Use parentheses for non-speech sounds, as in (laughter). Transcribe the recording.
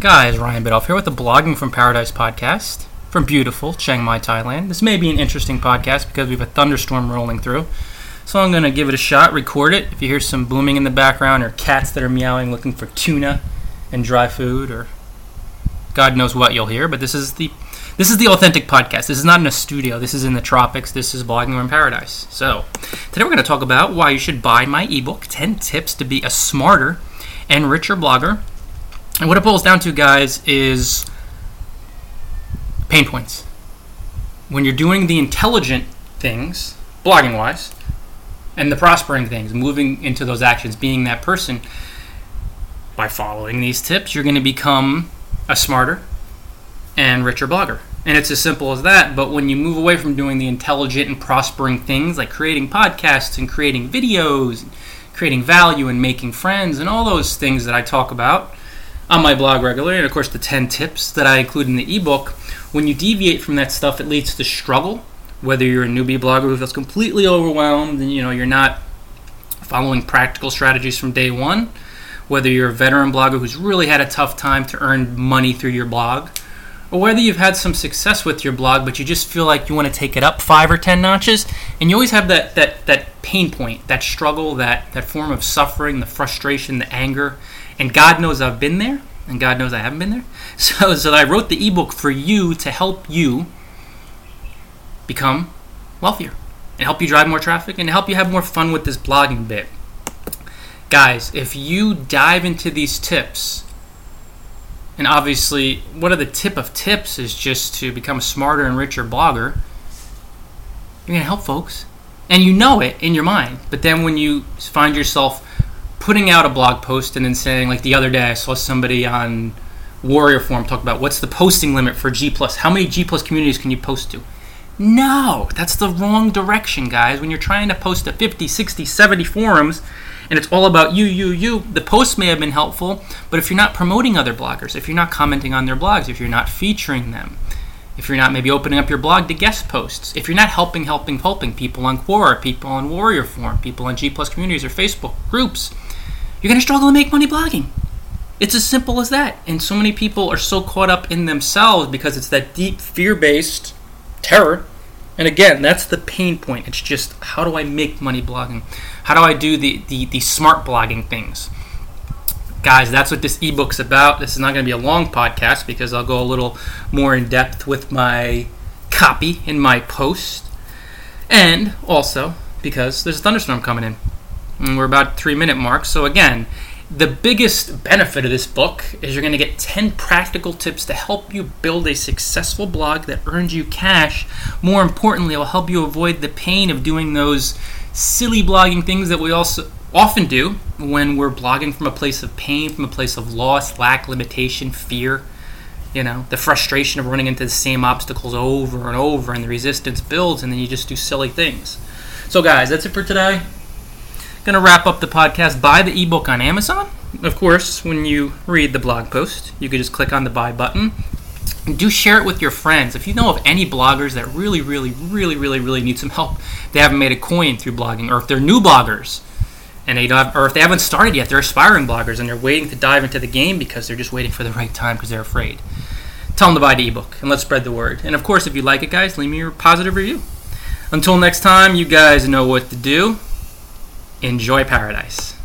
Guys, Ryan Biddulph here with the Blogging from Paradise podcast from beautiful Chiang Mai, Thailand. This may be an interesting podcast because we have a thunderstorm rolling through. So I'm going to give it a shot, record it. If you hear some booming in the background or cats that are meowing looking for tuna and dry food or God knows what you'll hear, but this is the this is the authentic podcast. This is not in a studio. This is in the tropics. This is blogging from paradise. So, today we're going to talk about why you should buy my ebook 10 tips to be a smarter and richer blogger and what it boils down to, guys, is pain points. When you're doing the intelligent things, blogging wise, and the prospering things, moving into those actions, being that person, by following these tips, you're going to become a smarter and richer blogger. And it's as simple as that. But when you move away from doing the intelligent and prospering things like creating podcasts and creating videos, creating value and making friends, and all those things that I talk about, on my blog regularly, and of course the 10 tips that I include in the ebook. When you deviate from that stuff, it leads to struggle. Whether you're a newbie blogger who feels completely overwhelmed and you know you're not following practical strategies from day one, whether you're a veteran blogger who's really had a tough time to earn money through your blog, or whether you've had some success with your blog but you just feel like you want to take it up five or ten notches, and you always have that that that pain point, that struggle, that that form of suffering, the frustration, the anger, and God knows I've been there, and God knows I haven't been there. (laughs) So, so I wrote the ebook for you to help you become wealthier and help you drive more traffic and help you have more fun with this blogging bit. Guys, if you dive into these tips, and obviously, one of the tip of tips is just to become a smarter and richer blogger. You're going to help folks. And you know it in your mind. But then when you find yourself putting out a blog post and then saying like the other day I saw somebody on Warrior Forum talk about what's the posting limit for G plus? How many G plus communities can you post to? No, that's the wrong direction, guys. When you're trying to post to 50, 60, 70 forums and it's all about you, you, you, the post may have been helpful, but if you're not promoting other bloggers, if you're not commenting on their blogs, if you're not featuring them, if you're not maybe opening up your blog to guest posts, if you're not helping, helping, helping people on Quora, people on Warrior Forum, people on G plus communities or Facebook groups, you're going to struggle to make money blogging. It's as simple as that. And so many people are so caught up in themselves because it's that deep fear based terror. And again, that's the pain point. It's just how do I make money blogging? How do I do the, the, the smart blogging things? Guys, that's what this ebook's about. This is not going to be a long podcast because I'll go a little more in depth with my copy in my post. And also because there's a thunderstorm coming in. And we're about three minute mark. So again, the biggest benefit of this book is you're going to get 10 practical tips to help you build a successful blog that earns you cash. More importantly, it will help you avoid the pain of doing those silly blogging things that we also often do when we're blogging from a place of pain, from a place of loss, lack, limitation, fear. You know, the frustration of running into the same obstacles over and over, and the resistance builds, and then you just do silly things. So, guys, that's it for today. Going to wrap up the podcast. Buy the ebook on Amazon. Of course, when you read the blog post, you could just click on the buy button. Do share it with your friends. If you know of any bloggers that really, really, really, really, really need some help, they haven't made a coin through blogging, or if they're new bloggers and they don't have, or if they haven't started yet, they're aspiring bloggers and they're waiting to dive into the game because they're just waiting for the right time because they're afraid. Tell them to buy the ebook and let's spread the word. And of course, if you like it, guys, leave me a positive review. Until next time, you guys know what to do enjoy paradise.